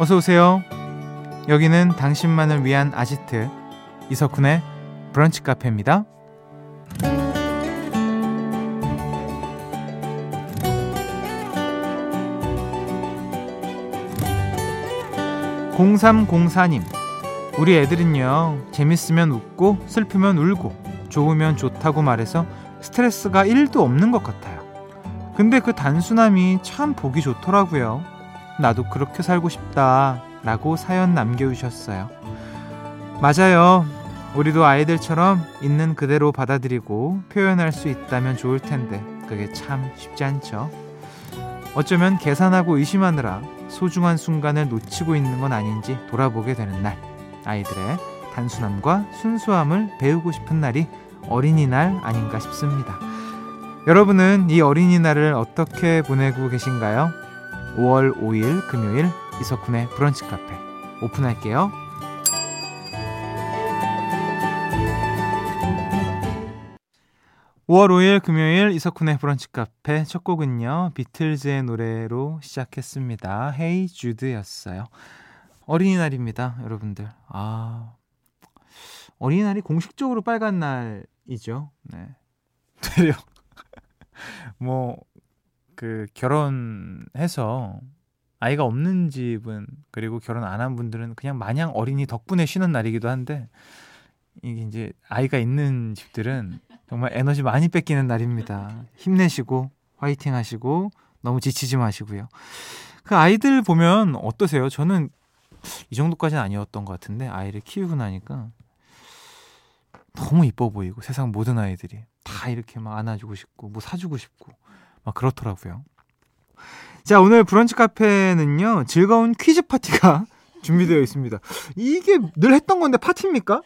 어서 오세요. 여기는 당신만을 위한 아지트 이석훈의 브런치 카페입니다. 0304님, 우리 애들은요, 재밌으면 웃고, 슬프면 울고, 좋으면 좋다고 말해서 스트레스가 1도 없는 것 같아요. 근데 그 단순함이 참 보기 좋더라고요. 나도 그렇게 살고 싶다. 라고 사연 남겨주셨어요. 맞아요. 우리도 아이들처럼 있는 그대로 받아들이고 표현할 수 있다면 좋을 텐데, 그게 참 쉽지 않죠. 어쩌면 계산하고 의심하느라 소중한 순간을 놓치고 있는 건 아닌지 돌아보게 되는 날. 아이들의 단순함과 순수함을 배우고 싶은 날이 어린이날 아닌가 싶습니다. 여러분은 이 어린이날을 어떻게 보내고 계신가요? 5월 5일 금요일 이석훈의 브런치 카페 오픈할게요. 5월 5일 금요일 이석훈의 브런치 카페 첫 곡은요. 비틀즈의 노래로 시작했습니다. 헤이 주드였어요. 어린이날입니다, 여러분들. 아. 어린이날이 공식적으로 빨간 날이죠. 네. 되려 뭐 그 결혼해서 아이가 없는 집은 그리고 결혼 안 한 분들은 그냥 마냥 어린이 덕분에 쉬는 날이기도 한데 이게 이제 아이가 있는 집들은 정말 에너지 많이 뺏기는 날입니다. 힘내시고 화이팅 하시고 너무 지치지 마시고요. 그 아이들 보면 어떠세요? 저는 이 정도까지는 아니었던 것 같은데 아이를 키우고 나니까 너무 이뻐 보이고 세상 모든 아이들이 다 이렇게 막 안아주고 싶고 뭐 사주고 싶고 막 그렇더라고요. 자 오늘 브런치 카페는요 즐거운 퀴즈 파티가 준비되어 있습니다. 이게 늘 했던 건데 파티입니까?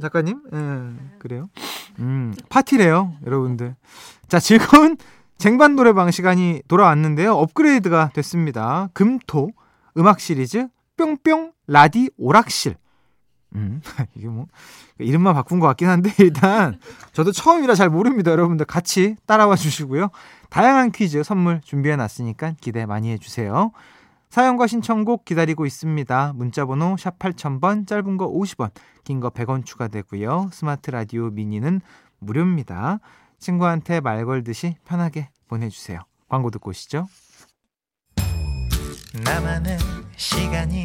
작가님? 예, 그래요. 음, 파티래요, 여러분들. 자, 즐거운 쟁반 노래방 시간이 돌아왔는데요. 업그레이드가 됐습니다. 금토 음악 시리즈 뿅뿅 라디 오락실. 음, 이게 뭐 이름만 바꾼 것 같긴 한데 일단 저도 처음이라 잘 모릅니다. 여러분들 같이 따라와 주시고요. 다양한 퀴즈 선물 준비해 놨으니까 기대 많이 해 주세요. 사연과 신청곡 기다리고 있습니다. 문자번호 샵 8000번, 짧은 거 50원, 긴 거 100원 추가되고요. 스마트 라디오 미니는 무료입니다. 친구한테 말 걸듯이 편하게 보내주세요. 광고 듣고 오시죠. 나만의 시간이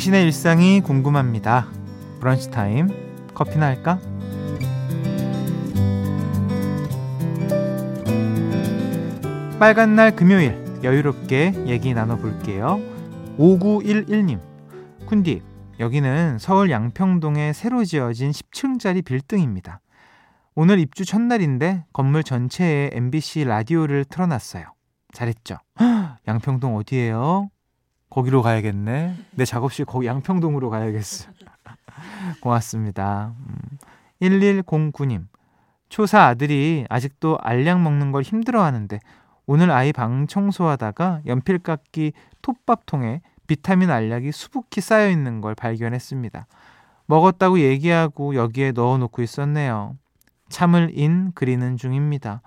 당신의 일상이 궁금합니다. 브런치 타임 커피나 할까? 빨간 날 금요일 여유롭게 얘기 나눠볼게요. 5911님 쿤디 여기는 서울 양평동에 새로 지어진 10층짜리 빌딩입니다. 오늘 입주 첫날인데 건물 전체에 MBC 라디오를 틀어놨어요. 잘했죠? 양평동 어디예요? 거기로 가야겠네. 내 작업실 거기 양평동으로 가야겠어. 고맙습니다. 음. 1109님. 초사 아들이 아직도 알약 먹는 걸 힘들어 하는데 오늘 아이 방 청소하다가 연필 깎기 톱밥통에 비타민 알약이 수북히 쌓여 있는 걸 발견했습니다. 먹었다고 얘기하고 여기에 넣어 놓고 있었네요. 참을 인 그리는 중입니다.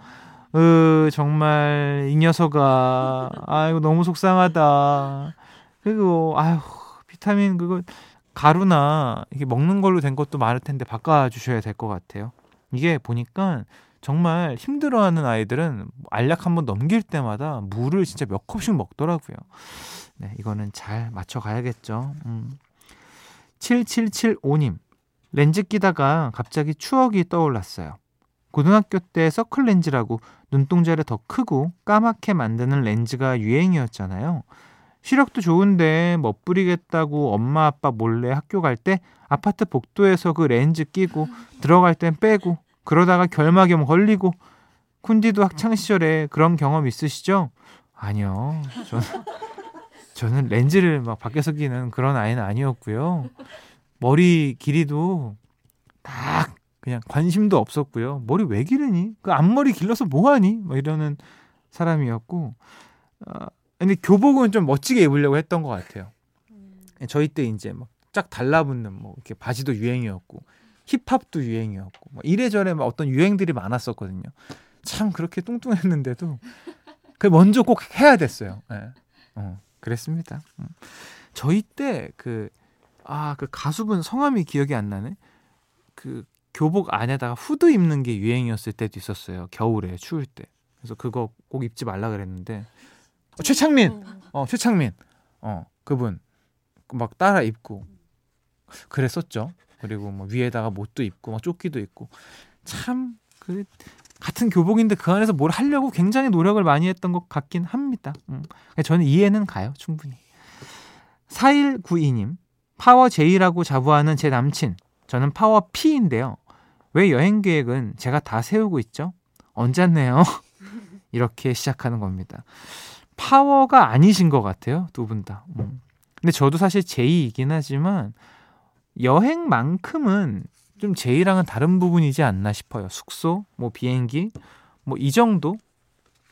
으, 정말 이 녀석아. 아이고 너무 속상하다. 그리고 아휴 비타민 그거 가루나 이게 먹는 걸로 된 것도 많을 텐데 바꿔 주셔야 될 것 같아요. 이게 보니까 정말 힘들어하는 아이들은 알약 한번 넘길 때마다 물을 진짜 몇 컵씩 먹더라고요. 네, 이거는 잘 맞춰 가야겠죠. 음. 7775님, 렌즈 끼다가 갑자기 추억이 떠올랐어요. 고등학교 때 서클 렌즈라고 눈동자를 더 크고 까맣게 만드는 렌즈가 유행이었잖아요. 시력도 좋은데 멋부리겠다고 엄마 아빠 몰래 학교 갈 때 아파트 복도에서 그 렌즈 끼고 들어갈 땐 빼고 그러다가 결막염 걸리고 쿤디도 학창 시절에 그런 경험 있으시죠? 아니요. 저는 저는 렌즈를 막 밖에서 끼는 그런 아이는 아니었고요. 머리 길이도 딱 그냥 관심도 없었고요. 머리 왜 기르니? 그 앞머리 길러서 뭐 하니? 뭐 이러는 사람이었고, 어, 근데 교복은 좀 멋지게 입으려고 했던 것 같아요. 저희 때 이제 막 쫙 달라붙는 뭐 이렇게 바지도 유행이었고, 힙합도 유행이었고, 뭐 이래저래 막 어떤 유행들이 많았었거든요. 참 그렇게 뚱뚱했는데도 그 먼저 꼭 해야 됐어요. 네. 어, 그랬습니다. 음. 저희 때 그 아, 그 가수분 성함이 기억이 안 나네. 그 교복 안에다가 후드 입는 게 유행이었을 때도 있었어요. 겨울에 추울 때. 그래서 그거 꼭 입지 말라 그랬는데 어, 최창민, 어 최창민, 어 그분 막 따라 입고 그랬었죠. 그리고 뭐 위에다가 뭣도 입고 막 조끼도 입고 참 그 같은 교복인데 그 안에서 뭘 하려고 굉장히 노력을 많이 했던 것 같긴 합니다. 음. 저는 이해는 가요, 충분히. 4192님, 파워 J라고 자부하는 제 남친. 저는 파워 P인데요. 왜 여행 계획은 제가 다 세우고 있죠? 언짢네요. 이렇게 시작하는 겁니다. 파워가 아니신 것 같아요. 두 분 다. 음. 근데 저도 사실 제이이긴 하지만 여행만큼은 좀 제이랑은 다른 부분이지 않나 싶어요. 숙소, 뭐 비행기, 뭐 이 정도,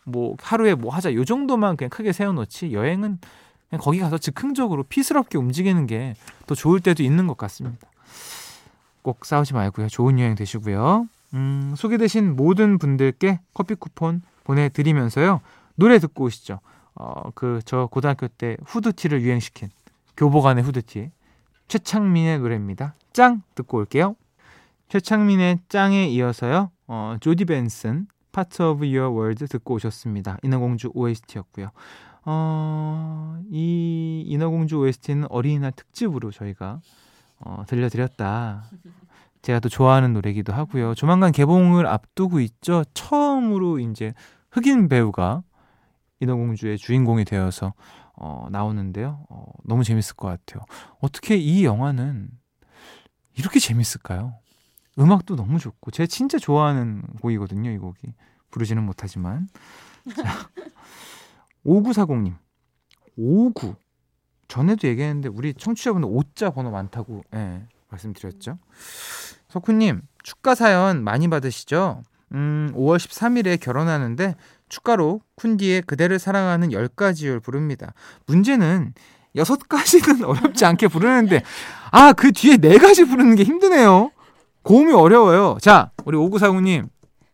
뭐 하루에 뭐 하자 요 정도만 그냥 크게 세워놓지 여행은 그냥 거기 가서 즉흥적으로 피스럽게 움직이는 게 더 좋을 때도 있는 것 같습니다. 꼭 싸우지 말고요. 좋은 여행 되시고요. 음, 소개되신 모든 분들께 커피 쿠폰 보내드리면서요. 노래 듣고 오시죠. 어, 그, 저 고등학교 때 후드티를 유행시킨 교복 안의 후드티. 최창민의 노래입니다. 짱! 듣고 올게요. 최창민의 짱에 이어서요. 어, 조디 벤슨, Part of Your World 듣고 오셨습니다. 인어공주 OST였고요. 어, 이 인어공주 OST는 어린이날 특집으로 저희가 어, 들려드렸다. 제가 또 좋아하는 노래기도 하고요. 조만간 개봉을 앞두고 있죠. 처음으로 이제 흑인 배우가 인어공주의 주인공이 되어서 어, 나오는데요. 어, 너무 재밌을 것 같아요. 어떻게 이 영화는 이렇게 재밌을까요? 음악도 너무 좋고 제가 진짜 좋아하는 곡이거든요. 이 곡이 부르지는 못하지만 자, 5940님 59 전에도 얘기했는데 우리 청취자분들 5자 번호 많다고 예, 말씀드렸죠. 석훈님 축가 사연 많이 받으시죠? 음, 5월 13일에 결혼하는데 축가로 쿤디의 그대를 사랑하는 10가지를 부릅니다. 문제는 6가지는 어렵지 않게 부르는데 아, 그 뒤에 4가지 부르는 게 힘드네요. 고음이 어려워요. 자, 우리 5940님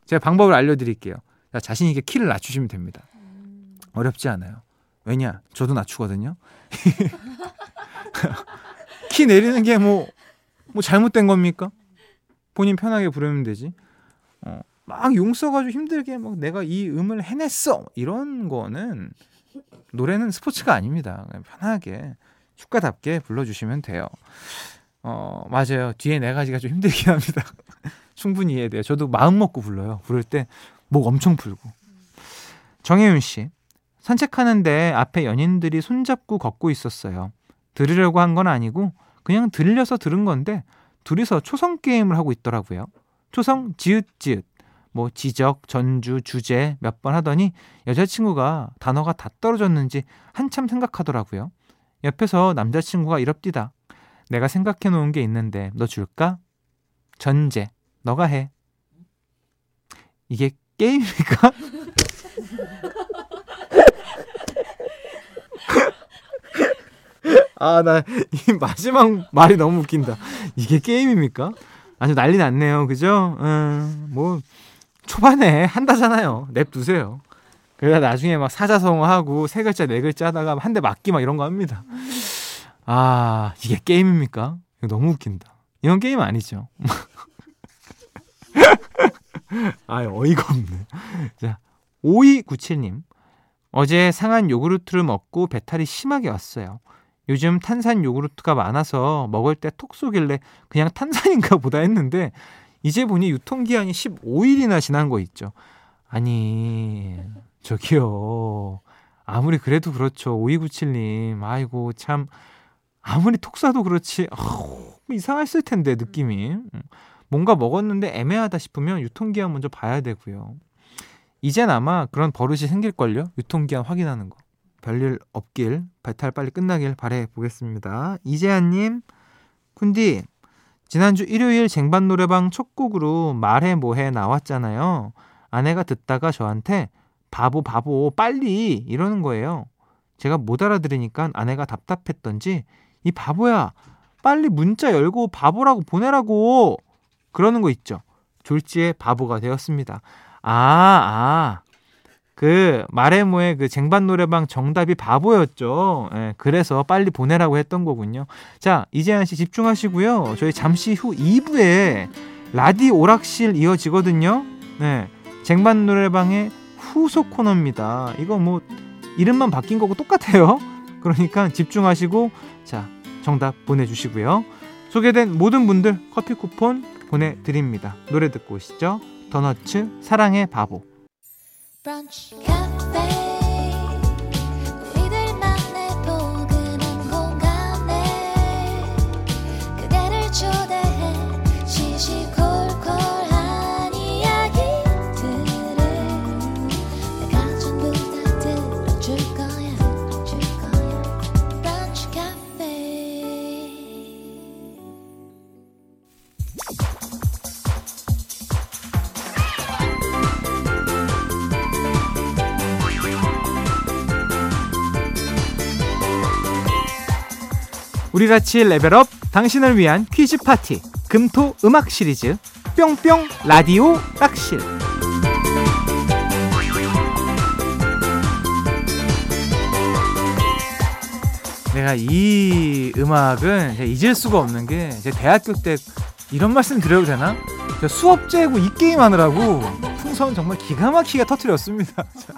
제가 방법을 알려드릴게요. 자, 자신 있게 키를 낮추시면 됩니다. 어렵지 않아요. 왜냐? 저도 낮추거든요. 키 내리는 게 뭐, 뭐 잘못된 겁니까? 본인 편하게 부르면 되지. 어, 막 용 써가지고 힘들게 막 내가 이 음을 해냈어 이런 거는 노래는 스포츠가 아닙니다. 편하게 축가답게 불러주시면 돼요. 어 맞아요. 뒤에 네 가지가 좀 힘들긴 합니다. 충분히 이해돼요. 저도 마음 먹고 불러요. 부를 때 목 엄청 풀고. 정혜윤 씨 산책하는데 앞에 연인들이 손잡고 걷고 있었어요. 들으려고 한 건 아니고 그냥 들려서 들은 건데 둘이서 초성 게임을 하고 있더라고요. 초성 지읒지읒 뭐 지적, 전주, 주제 몇 번 하더니 여자친구가 단어가 다 떨어졌는지 한참 생각하더라고요. 옆에서 남자친구가 이럽디다. 내가 생각해 놓은 게 있는데 너 줄까? 전제. 너가 해. 이게 게임입니까? 아, 나 이 마지막 말이 너무 웃긴다. 이게 게임입니까? 아주 난리 났네요. 그죠? 음, 뭐 초반에 한다잖아요. 냅두세요. 그러다 나중에 막 사자성어하고 세 글자 네 글자 하다가 한 대 맞기 막 이런 거 합니다. 아 이게 게임입니까? 이거 너무 웃긴다. 이건 게임 아니죠. 아 어이가 없네. 자 5297님 어제 상한 요구르트를 먹고 배탈이 심하게 왔어요. 요즘 탄산 요구르트가 많아서 먹을 때 톡 쏘길래 그냥 탄산인가 보다 했는데 이제 보니 유통기한이 15일이나 지난 거 있죠. 아니, 저기요. 아무리 그래도 그렇죠. 5297님. 아이고, 참. 아무리 톡사도 그렇지. 어우, 뭐 이상했을 텐데 느낌이 음. 뭔가 먹었는데 애매하다 싶으면 유통기한 먼저 봐야 되고요. 이젠 아마 그런 버릇이 생길걸요. 유통기한 확인하는 거. 별일 없길 배탈 빨리 끝나길 바래 보겠습니다. 이재한님, 쿤디 지난주 일요일 쟁반 노래방 첫 곡으로 말해 뭐해 나왔잖아요. 아내가 듣다가 저한테 바보 바보 빨리 이러는 거예요. 제가 못 알아들으니까 아내가 답답했던지 이 바보야 빨리 문자 열고 바보라고 보내라고 그러는 거 있죠. 졸지에 바보가 되었습니다. 아, 아. 그 마레모의 그 쟁반 노래방 정답이 바보였죠. 예, 그래서 빨리 보내라고 했던 거군요. 자, 이재한 씨 집중하시고요. 저희 잠시 후 2부에 라디 오락실 이어지거든요. 네. 쟁반 노래방의 후속 코너입니다. 이거 뭐 이름만 바뀐 거고 똑같아요. 그러니까 집중하시고 자, 정답 보내 주시고요. 소개된 모든 분들 커피 쿠폰 보내 드립니다. 노래 듣고 오시죠. 더너츠 사랑의 바보. 브런 우리같이 level up 당신을 위한 퀴즈 파티 금토 음악 시리즈 뿅뿅 라디오 락실 내가 이 음악은 잊을 수가 없는 게 제 대학교 때 이런 말씀 드려도 되나? 저 수업 째고 이 게임 하느라고 풍선 정말 기가 막히게 터트렸습니다. 자,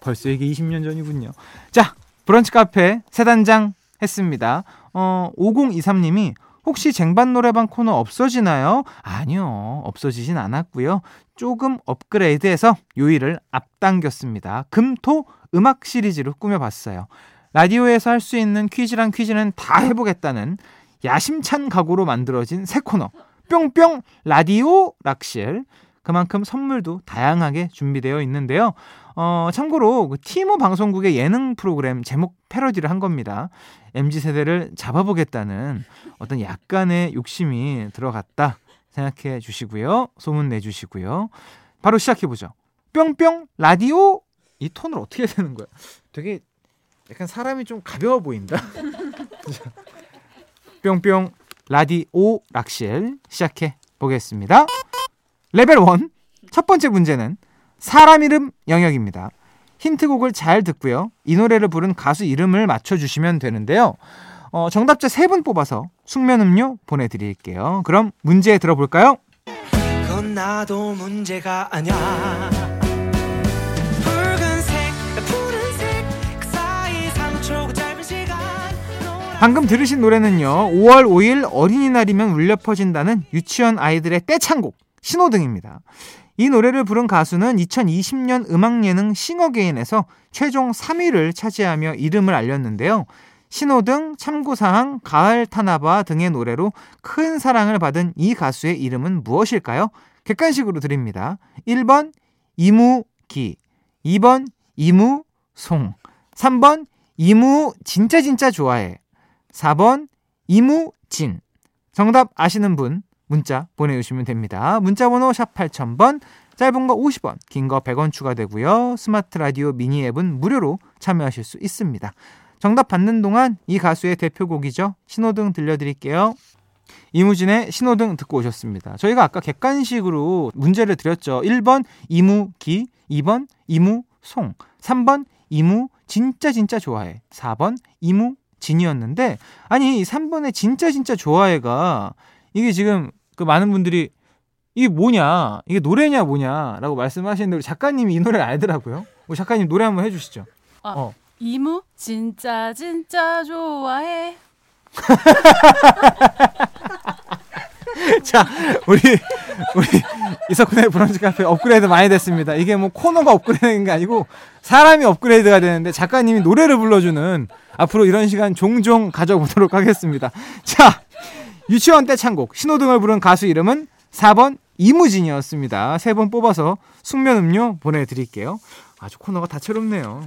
벌써 이게 20년 전이군요. 자, 브런치 카페 세 단장 했습니다. 어, 5023님이 혹시 쟁반 노래방 코너 없어지나요? 아니요. 없어지진 않았고요. 조금 업그레이드해서 요일을 앞당겼습니다. 금토 음악 시리즈로 꾸며봤어요. 라디오에서 할 수 있는 퀴즈랑 퀴즈는 다 해보겠다는 야심찬 각오로 만들어진 새 코너 뿅뿅 라디오 락실 그만큼 선물도 다양하게 준비되어 있는데요. 어, 참고로 그 티모 방송국의 예능 프로그램 제목 패러디를 한 겁니다. MZ 세대를 잡아보겠다는 어떤 약간의 욕심이 들어갔다 생각해 주시고요. 소문 내 주시고요. 바로 시작해 보죠. 뿅뿅 라디오 이 톤을 어떻게 되는 거야? 되게 약간 사람이 좀 가벼워 보인다. 자, 뿅뿅 라디오 락실 시작해 보겠습니다. 레벨 1. 첫 번째 문제는 사람 이름 영역입니다. 힌트곡을 잘 듣고요. 이 노래를 부른 가수 이름을 맞춰주시면 되는데요. 어, 정답자 3분 뽑아서 숙면 음료 보내드릴게요. 그럼 문제 들어볼까요? 그건 나도 문제가 푸른색 그 사이 3초 짧은 시간 노란 방금 들으신 노래는요. 5월 5일 어린이날이면 울려 퍼진다는 유치원 아이들의 떼창곡 신호등입니다. 이 노래를 부른 가수는 2020년 음악 예능 싱어게인에서 최종 3위를 차지하며 이름을 알렸는데요. 신호등, 참고사항, 가을 타나바 등의 노래로 큰 사랑을 받은 이 가수의 이름은 무엇일까요? 객관식으로 드립니다. 1번 이무기, 2번 이무송, 3번 이무 진짜 진짜 좋아해, 4번 이무진. 정답 아시는 분 문자 보내주시면 됩니다. 문자 번호 샵 8000번, 짧은 거 50원, 긴 거 100원 추가되고요. 스마트 라디오 미니 앱은 무료로 참여하실 수 있습니다. 정답 받는 동안 이 가수의 대표곡이죠. 신호등 들려드릴게요. 이무진의 신호등 듣고 오셨습니다. 저희가 아까 객관식으로 문제를 드렸죠. 1번 이무기, 2번 이무송, 3번 이무 진짜 진짜 좋아해, 4번 이무 진이었는데 아니 이 3번의 진짜 진짜 좋아해가 이게 지금 그 많은 분들이 이게 뭐냐 이게 노래냐 뭐냐라고 말씀하시는데 우리 작가님이 이 노래를 알더라고요. 우리 작가님 노래 한번 해주시죠. 아, 어. 이무 진짜 진짜 좋아해. 자, 우리 우리 이석훈의 브런치 카페 업그레이드 많이 됐습니다. 이게 뭐 코너가 업그레이드된 게 아니고 사람이 업그레이드가 되는데 작가님이 노래를 불러주는 앞으로 이런 시간 종종 가져보도록 하겠습니다. 자, 유치원 때 창곡 신호등을 부른 가수 이름은 4번 이무진이었습니다. 세 번 뽑아서 숙면 음료 보내드릴게요. 아주 코너가 다채롭네요.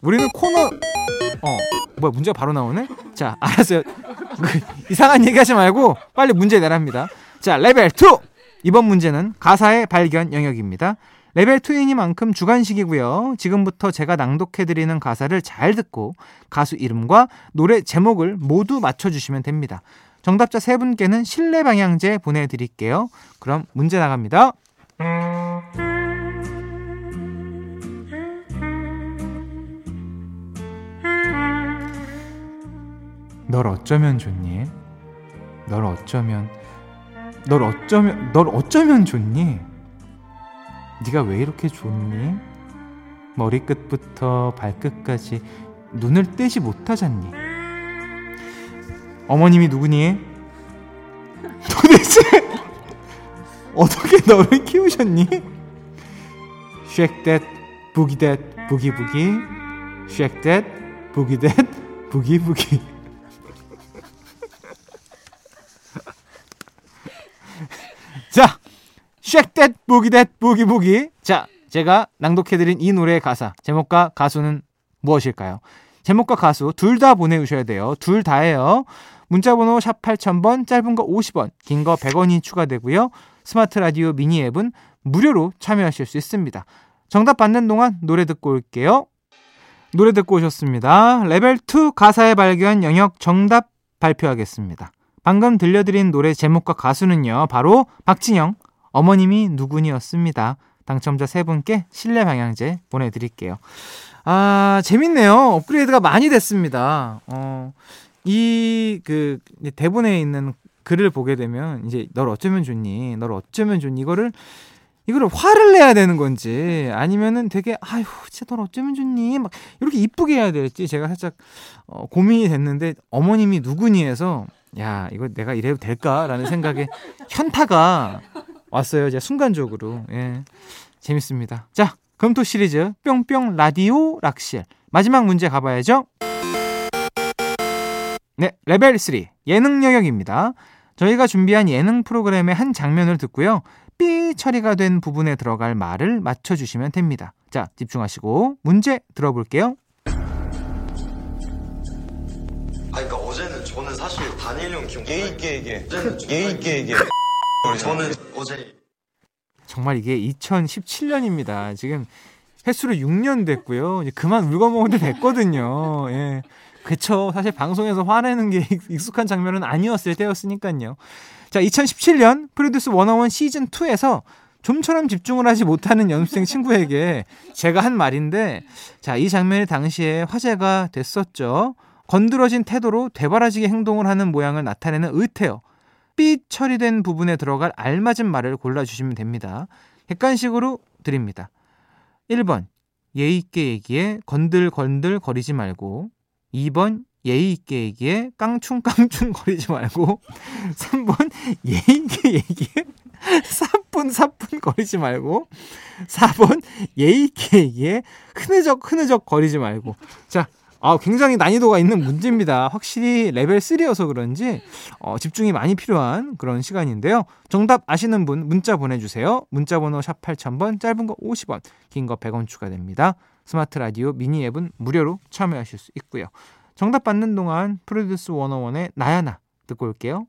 우리는 코너 어 뭐야 문제가 바로 나오네? 자 알았어요. 그, 이상한 얘기하지 말고 빨리 문제 내랍니다. 자 레벨 2 이번 문제는 가사의 발견 영역입니다. 레벨 2이니만큼 주관식이고요. 지금부터 제가 낭독해드리는 가사를 잘 듣고 가수 이름과 노래 제목을 모두 맞춰주시면 됩니다. 정답자 세 분께는 실내 방향제 보내드릴게요. 그럼 문제 나갑니다. 널 어쩌면 좋니? 널 어쩌면 널 어쩌면 널 어쩌면 좋니? 네가 왜 이렇게 좋니? 머리끝부터 발끝까지 눈을 떼지 못하잖니? 어머님이 누구니? 도대체 어떻게 너를 키우셨니? Shake that, boogie that, boogie boogie. 자, that, boogie boogie. 자, 제가 낭독해드린 이 노래의 가사, 제목과 가수는 무엇일까요? 제목과 가수 둘 다 보내주셔야 돼요. 둘 다예요. 문자번호 샵 8000번, 짧은 거 50원, 긴 거 100원이 추가되고요. 스마트 라디오 미니 앱은 무료로 참여하실 수 있습니다. 정답 받는 동안 노래 듣고 올게요. 노래 듣고 오셨습니다. 레벨 2 가사의 발견 영역 정답 발표하겠습니다. 방금 들려드린 노래 제목과 가수는요. 바로 박진영 어머님이 누구니였습니다. 당첨자 세 분께 실내 방향제 보내드릴게요. 아 재밌네요. 업그레이드가 많이 됐습니다. 어, 이 그 대본에 있는 글을 보게 되면 이제 널 어쩌면 좋니, 널 어쩌면 좋니? 이거를 이거를 화를 내야 되는 건지 아니면은 되게 아휴 진짜 널 어쩌면 좋니? 막 이렇게 이쁘게 해야 될지 제가 살짝 어, 고민이 됐는데 어머님이 누구니 해서 야 이거 내가 이래도 될까라는 생각에 현타가 왔어요 이제 순간적으로. 예. 재밌습니다. 자 검토 시리즈. 뿅뿅 라디오 락실. 마지막 문제 가봐야죠 네 레벨 3 예능 영역입니다 저희가 준비한 예능 프로그램의 한 장면을 듣고요 삐 처리가 된 부분에 들어갈 말을 맞춰 주시면 됩니다. 자, 집중하시고 문제 들어볼게요. 아 그러니까 어제는 저는 사실 형 기억 예의 있게 얘기해. 예의 있게 얘기해. 저는 어제 정말 이게 2017년입니다. 지금 횟수로 6년 됐고요. 이제 그만 울거먹을 때 됐거든요. 예. 그쵸. 사실 방송에서 화내는 게 익숙한 장면은 아니었을 때였으니까요. 자, 2017년 프로듀스 101 시즌 2에서 좀처럼 집중을 하지 못하는 연습생 친구에게 제가 한 말인데, 자, 이 장면이 당시에 화제가 됐었죠. 건드러진 태도로 되바라지게 행동을 하는 모양을 나타내는 의태어. 삐 처리된 부분에 들어갈 알맞은 말을 골라주시면 됩니다. 객관식으로 드립니다. 1번, 예의 있게 얘기해 건들건들 거리지 말고. 2번, 예의 있게 얘기해 깡충깡충 거리지 말고. 3번, 예의 있게 얘기해 사뿐사뿐 거리지 말고. 4번, 예의 있게 얘기해 흐느적 흐느적 거리지 말고. 자, 아, 굉장히 난이도가 있는 문제입니다. 확실히 레벨 3여서 그런지 어, 집중이 많이 필요한 그런 시간인데요. 정답 아시는 분 문자 보내주세요. 문자 번호 샵 8000번, 짧은 거 50원, 긴 거 100원 추가됩니다. 스마트 라디오 미니 앱은 무료로 참여하실 수 있고요. 정답 받는 동안 프로듀스 101의 나야나 듣고 올게요.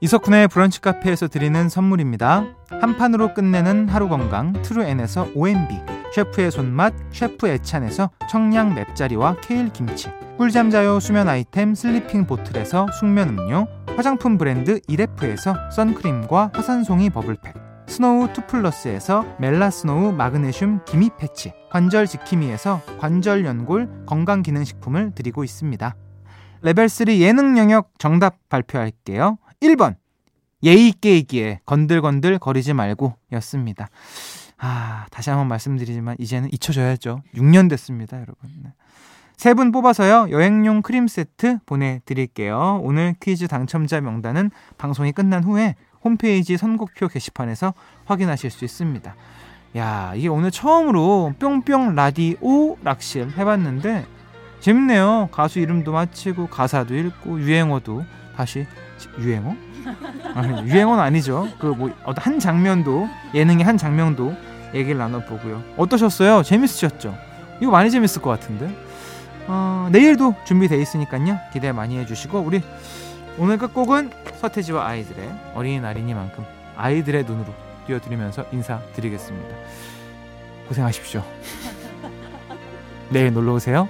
이석훈의 브런치 카페에서 드리는 선물입니다. 한 판으로 끝내는 하루 건강 트루엔에서 OMB 셰프의 손맛 셰프 애찬에서 청량 맵자리와 케일 김치 꿀잠 자요 수면 아이템 슬리핑 보틀에서 숙면 음료 화장품 브랜드 이레프에서 선크림과 화산송이 버블팩 스노우 투플러스에서 멜라스노우 마그네슘 기미 패치 관절 지킴이에서 관절 연골 건강 기능식품을 드리고 있습니다. 레벨 3 예능 영역 정답 발표할게요. 1번 예의 있게 얘기해 건들건들 거리지 말고 였습니다. 아 다시 한번 말씀드리지만 이제는 잊혀져야죠. 6년 됐습니다 여러분. 네. 세분 뽑아서요 여행용 크림 세트 보내드릴게요. 오늘 퀴즈 당첨자 명단은 방송이 끝난 후에 홈페이지 선곡표 게시판에서 확인하실 수 있습니다. 야 이게 오늘 처음으로 뿅뿅 라디오 락실 해봤는데 재밌네요. 가수 이름도 맞히고 가사도 읽고 유행어도 다시 유행어? 아니, 유행어는 아니죠. 그 뭐 어떤 한 장면도 예능의 한 장면도 얘기를 나눠보고요. 어떠셨어요? 재밌으셨죠? 이거 많이 재밌을 것 같은데. 어, 내일도 준비돼 있으니까요. 기대 많이 해주시고 우리 오늘 끝곡은 서태지와 아이들의 어린이날이니만큼 아이들의 눈으로 띄워드리면서 인사드리겠습니다. 고생하십시오. 내일 놀러 오세요.